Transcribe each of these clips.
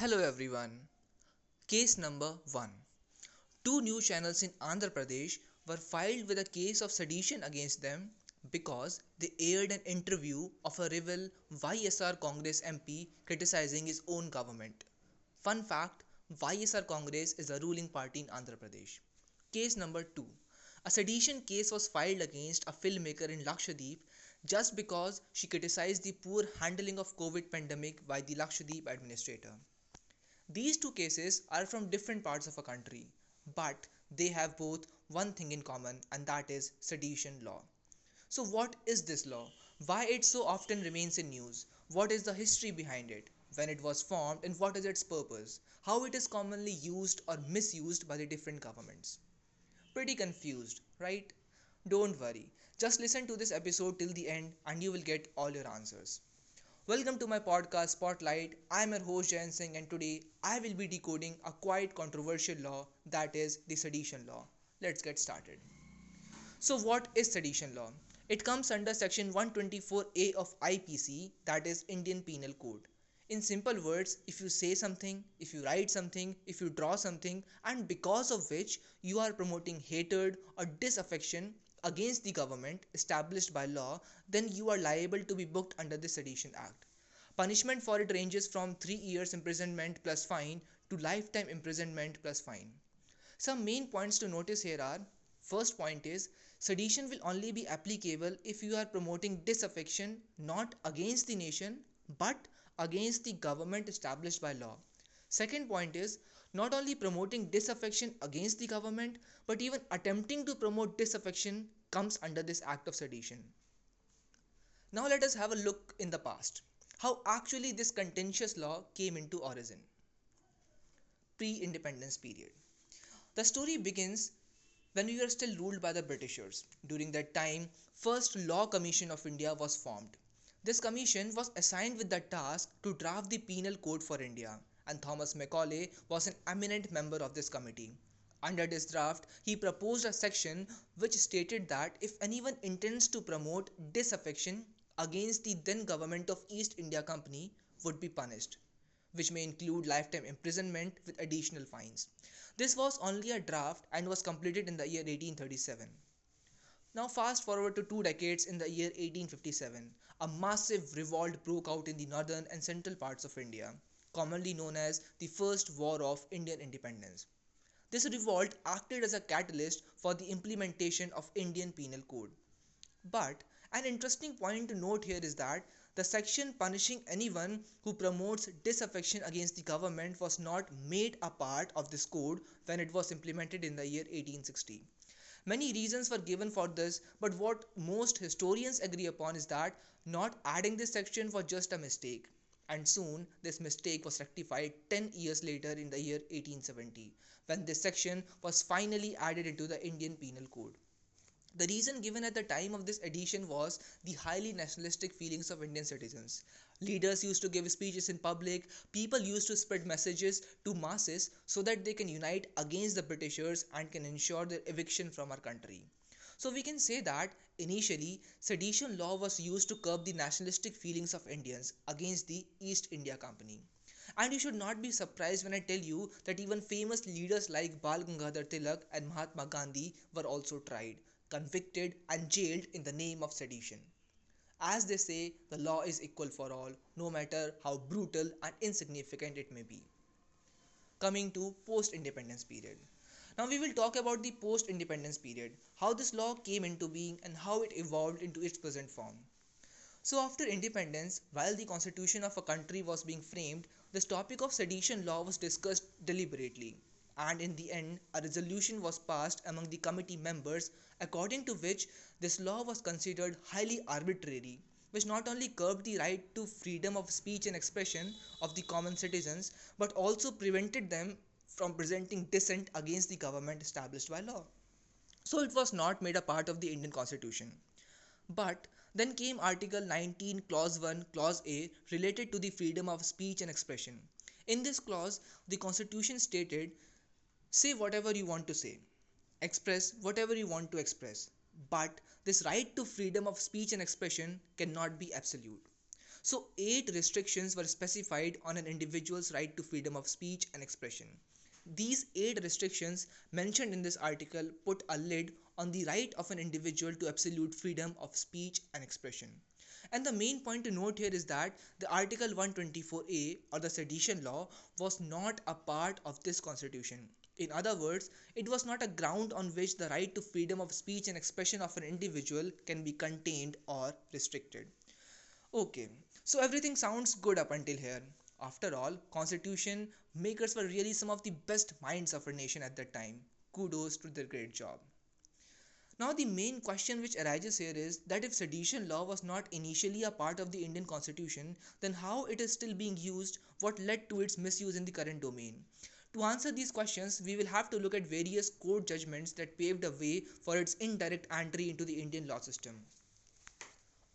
Hello everyone. Case number 1. Two news channels in Andhra Pradesh were filed with a case of sedition against them because they aired an interview of a rival YSR Congress MP criticizing his own government. Fun fact YSR Congress is the ruling party in Andhra Pradesh. Case number 2. A sedition case was filed against a filmmaker in Lakshadweep just because she criticized the poor handling of COVID pandemic by the Lakshadweep administrator. These two cases are from different parts of a country, but they have both one thing in common and that is sedition law. So what is this law? Why it so often remains in news? What is the history behind it? When it was formed and what is its purpose? How it is commonly used or misused by the different governments? Pretty confused, right? Don't worry. Just listen to this episode till the end and you will get all your answers. Welcome to my podcast Spotlight. I am your host Jayan Singh and today I will be decoding a quite controversial law that is the sedition law. Let's get started. So what is sedition law? It comes under section 124A of IPC that is Indian Penal Code. In simple words, if you say something, if you write something, if you draw something and because of which you are promoting hatred or disaffection against the government established by law, then you are liable to be booked under the Sedition Act. Punishment for it ranges from 3 years imprisonment plus fine to lifetime imprisonment plus fine. Some main points to notice here are first point is sedition will only be applicable if you are promoting disaffection not against the nation but against the government established by law. Second point is not only promoting disaffection against the government but even attempting to promote disaffection comes under this act of sedition. Now let us have a look in the past. How actually this contentious law came into origin. Pre-independence period. The story begins when we were still ruled by the Britishers. During that time, first Law Commission of India was formed. This commission was assigned with the task to draft the penal code for India and Thomas Macaulay was an eminent member of this committee. Under this draft, he proposed a section which stated that if anyone intends to promote disaffection against the then government of East India Company would be punished, which may include lifetime imprisonment with additional fines. This was only a draft and was completed in the year 1837. Now, fast forward to two decades in the year 1857, a massive revolt broke out in the northern and central parts of India, commonly known as the First War of Indian Independence. This revolt acted as a catalyst for the implementation of Indian Penal Code. But an interesting point to note here is that the section punishing anyone who promotes disaffection against the government was not made a part of this code when it was implemented in the year 1860. Many reasons were given for this, but what most historians agree upon is that not adding this section was just a mistake. And soon this mistake was rectified 10 years later in the year 1870 when this section was finally added into the Indian Penal Code. The reason given at the time of this addition was the highly nationalistic feelings of Indian citizens. Leaders used to give speeches in public, people used to spread messages to masses so that they can unite against the Britishers and can ensure their eviction from our country. So we can say that initially sedition law was used to curb the nationalistic feelings of Indians against the East India Company. And you should not be surprised when I tell you that even famous leaders like Bal Gangadhar Tilak and Mahatma Gandhi were also tried, convicted, and jailed in the name of sedition. As they say, the law is equal for all, no matter how brutal and insignificant it may be. Coming to post independence period. Now we will talk about the post independence period, how this law came into being, and how it evolved into its present form. So, after independence, while the constitution of a country was being framed, this topic of sedition law was discussed deliberately, and in the end, a resolution was passed among the committee members according to which this law was considered highly arbitrary, which not only curbed the right to freedom of speech and expression of the common citizens but also prevented them from presenting dissent against the government established by law. So, it was not made a part of the Indian constitution. But then came Article 19, Clause 1, Clause A related to the freedom of speech and expression. In this clause, the Constitution stated say whatever you want to say, express whatever you want to express, but this right to freedom of speech and expression cannot be absolute. So, eight restrictions were specified on an individual's right to freedom of speech and expression. These eight restrictions mentioned in this article put a lid on the right of an individual to absolute freedom of speech and expression. And the main point to note here is that the Article 124A or the sedition law was not a part of this constitution. In other words, it was not a ground on which the right to freedom of speech and expression of an individual can be contained or restricted. Okay, so everything sounds good up until here. After all, constitution makers were really some of the best minds of our nation at that time. Kudos to their great job. Now, the main question which arises here is that if sedition law was not initially a part of the Indian constitution, then how it is still being used, what led to its misuse in the current domain? To answer these questions, we will have to look at various court judgments that paved the way for its indirect entry into the Indian law system.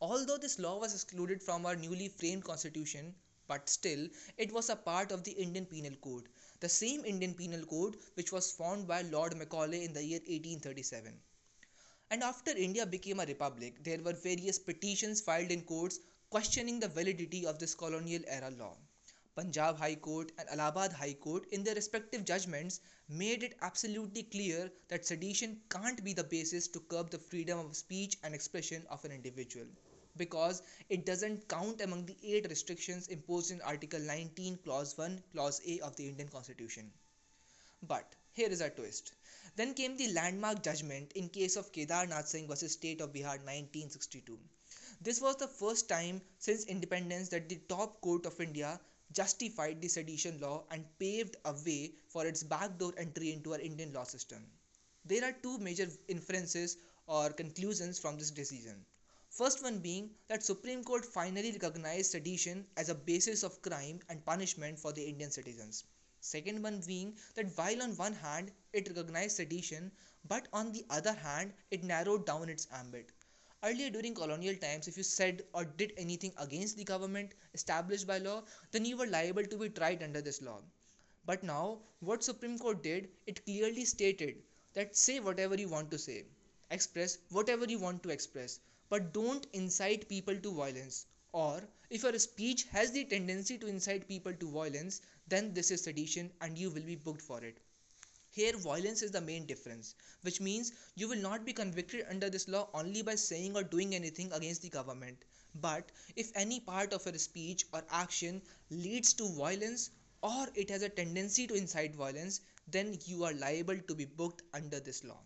Although this law was excluded from our newly framed constitution, but still it was a part of the Indian Penal Code, the same Indian Penal Code which was formed by Lord Macaulay in the year 1837. And after India became a republic, there were various petitions filed in courts questioning the validity of this colonial era law. Punjab High Court and Allahabad High Court, in their respective judgments, made it absolutely clear that sedition can't be the basis to curb the freedom of speech and expression of an individual because it doesn't count among the eight restrictions imposed in Article 19, Clause 1, Clause A of the Indian Constitution. But here is a twist. Then came the landmark judgment in case of Kedar Nath Singh vs State of Bihar 1962. This was the first time since independence that the top court of India justified the sedition law and paved a way for its backdoor entry into our Indian law system. There are two major inferences or conclusions from this decision. First one being that Supreme Court finally recognized sedition as a basis of crime and punishment for the Indian citizens. Second one being that while on one hand it recognized sedition, but on the other hand it narrowed down its ambit. Earlier during colonial times, if you said or did anything against the government established by law, then you were liable to be tried under this law. But now, what Supreme Court did, it clearly stated that say whatever you want to say, express whatever you want to express, but don't incite people to violence. Or if your speech has the tendency to incite people to violence, then this is sedition and you will be booked for it. Here, violence is the main difference, which means you will not be convicted under this law only by saying or doing anything against the government. But if any part of your speech or action leads to violence or it has a tendency to incite violence, then you are liable to be booked under this law.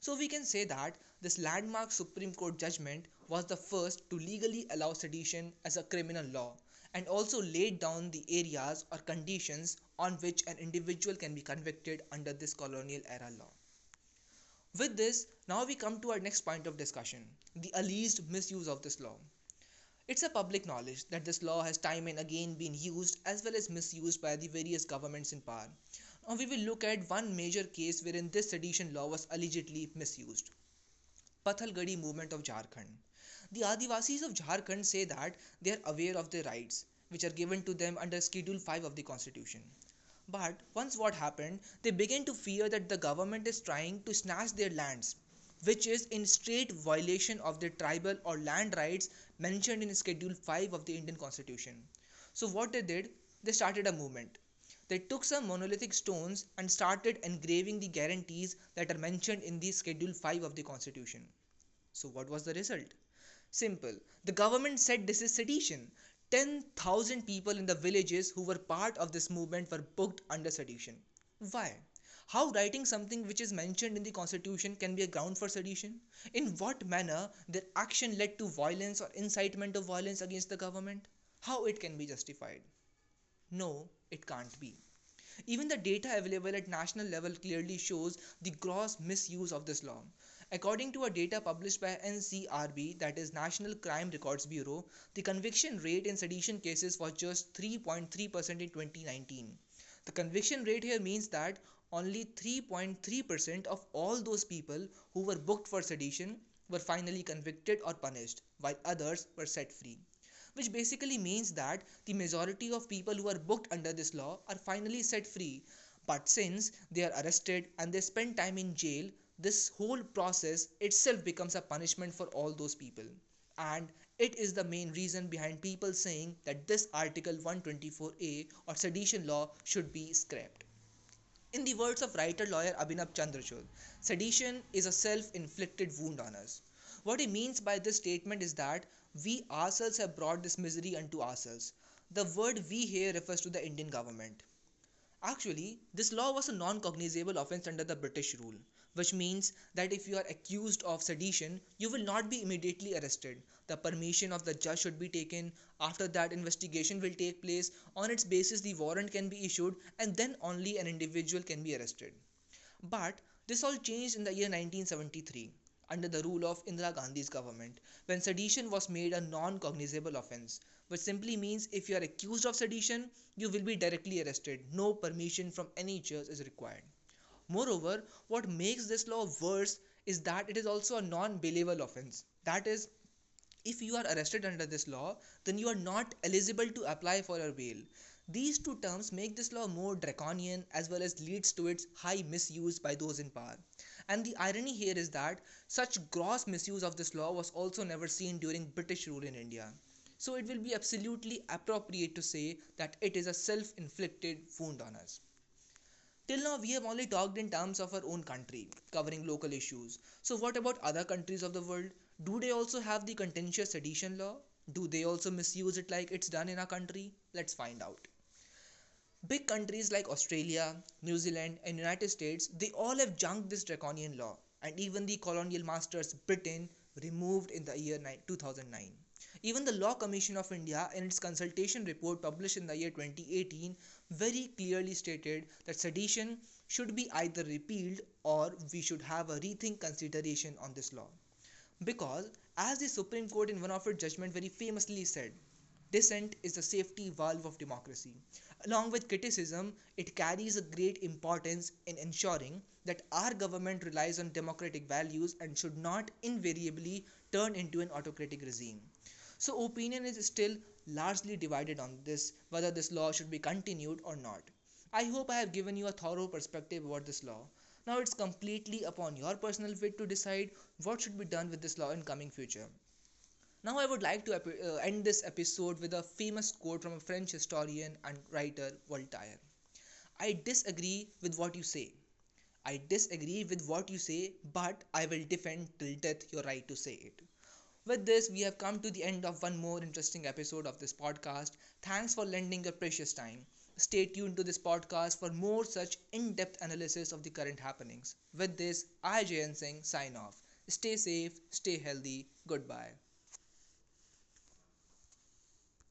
So we can say that this landmark Supreme Court judgment was the first to legally allow sedition as a criminal law and also laid down the areas or conditions on which an individual can be convicted under this colonial era law. With this, now we come to our next point of discussion the alleged misuse of this law. It's a public knowledge that this law has time and again been used as well as misused by the various governments in power. Now we will look at one major case wherein this sedition law was allegedly misused. Pathalgadi movement of Jharkhand. The Adivasis of Jharkhand say that they are aware of their rights, which are given to them under Schedule 5 of the Constitution. But once what happened, they began to fear that the government is trying to snatch their lands, which is in straight violation of their tribal or land rights mentioned in Schedule 5 of the Indian Constitution. So, what they did, they started a movement. They took some monolithic stones and started engraving the guarantees that are mentioned in the Schedule 5 of the Constitution. So, what was the result? Simple. The government said this is sedition. 10,000 people in the villages who were part of this movement were booked under sedition. Why? How writing something which is mentioned in the constitution can be a ground for sedition? In what manner their action led to violence or incitement of violence against the government? How it can be justified? No, it can't be. Even the data available at national level clearly shows the gross misuse of this law. According to a data published by NCRB, that is National Crime Records Bureau, the conviction rate in sedition cases was just 3.3% in 2019. The conviction rate here means that only 3.3% of all those people who were booked for sedition were finally convicted or punished, while others were set free. Which basically means that the majority of people who are booked under this law are finally set free. But since they are arrested and they spend time in jail, this whole process itself becomes a punishment for all those people and It is the main reason behind people saying that this Article 124A or sedition law should be scrapped. In the words of writer lawyer Abhinav Chandrachud, sedition is a self inflicted wound on us. What he means by this statement is that we ourselves have brought this misery unto ourselves. The word we here refers to the Indian government. Actually, this law was a non cognizable offence under the British rule, which means that if you are accused of sedition, you will not be immediately arrested. The permission of the judge should be taken. After that, investigation will take place. On its basis, the warrant can be issued, and then only an individual can be arrested. But this all changed in the year 1973 under the rule of Indira Gandhi's government when sedition was made a non cognizable offence which simply means if you are accused of sedition, you will be directly arrested. No permission from any judge is required. Moreover, what makes this law worse is that it is also a non bailable offense. That is, if you are arrested under this law, then you are not eligible to apply for a bail. These two terms make this law more draconian as well as leads to its high misuse by those in power. And the irony here is that such gross misuse of this law was also never seen during British rule in India. So it will be absolutely appropriate to say that it is a self inflicted wound on us. Till now, we have only talked in terms of our own country, covering local issues. So, what about other countries of the world? Do they also have the contentious sedition law? Do they also misuse it like it's done in our country? Let's find out. Big countries like Australia, New Zealand, and United States, they all have junked this draconian law, and even the colonial masters Britain removed in the year 2009. Even the Law Commission of India, in its consultation report published in the year 2018, very clearly stated that sedition should be either repealed or we should have a rethink consideration on this law. Because, as the Supreme Court in one of its judgments very famously said, dissent is the safety valve of democracy. Along with criticism, it carries a great importance in ensuring that our government relies on democratic values and should not invariably turn into an autocratic regime. So opinion is still largely divided on this whether this law should be continued or not. I hope I have given you a thorough perspective about this law. Now it's completely upon your personal wit to decide what should be done with this law in coming future. Now I would like to uh, end this episode with a famous quote from a French historian and writer Voltaire. I disagree with what you say. I disagree with what you say, but I will defend till death your right to say it. With this, we have come to the end of one more interesting episode of this podcast. Thanks for lending your precious time. Stay tuned to this podcast for more such in depth analysis of the current happenings. With this, I, Jayan Singh, sign off. Stay safe, stay healthy. Goodbye.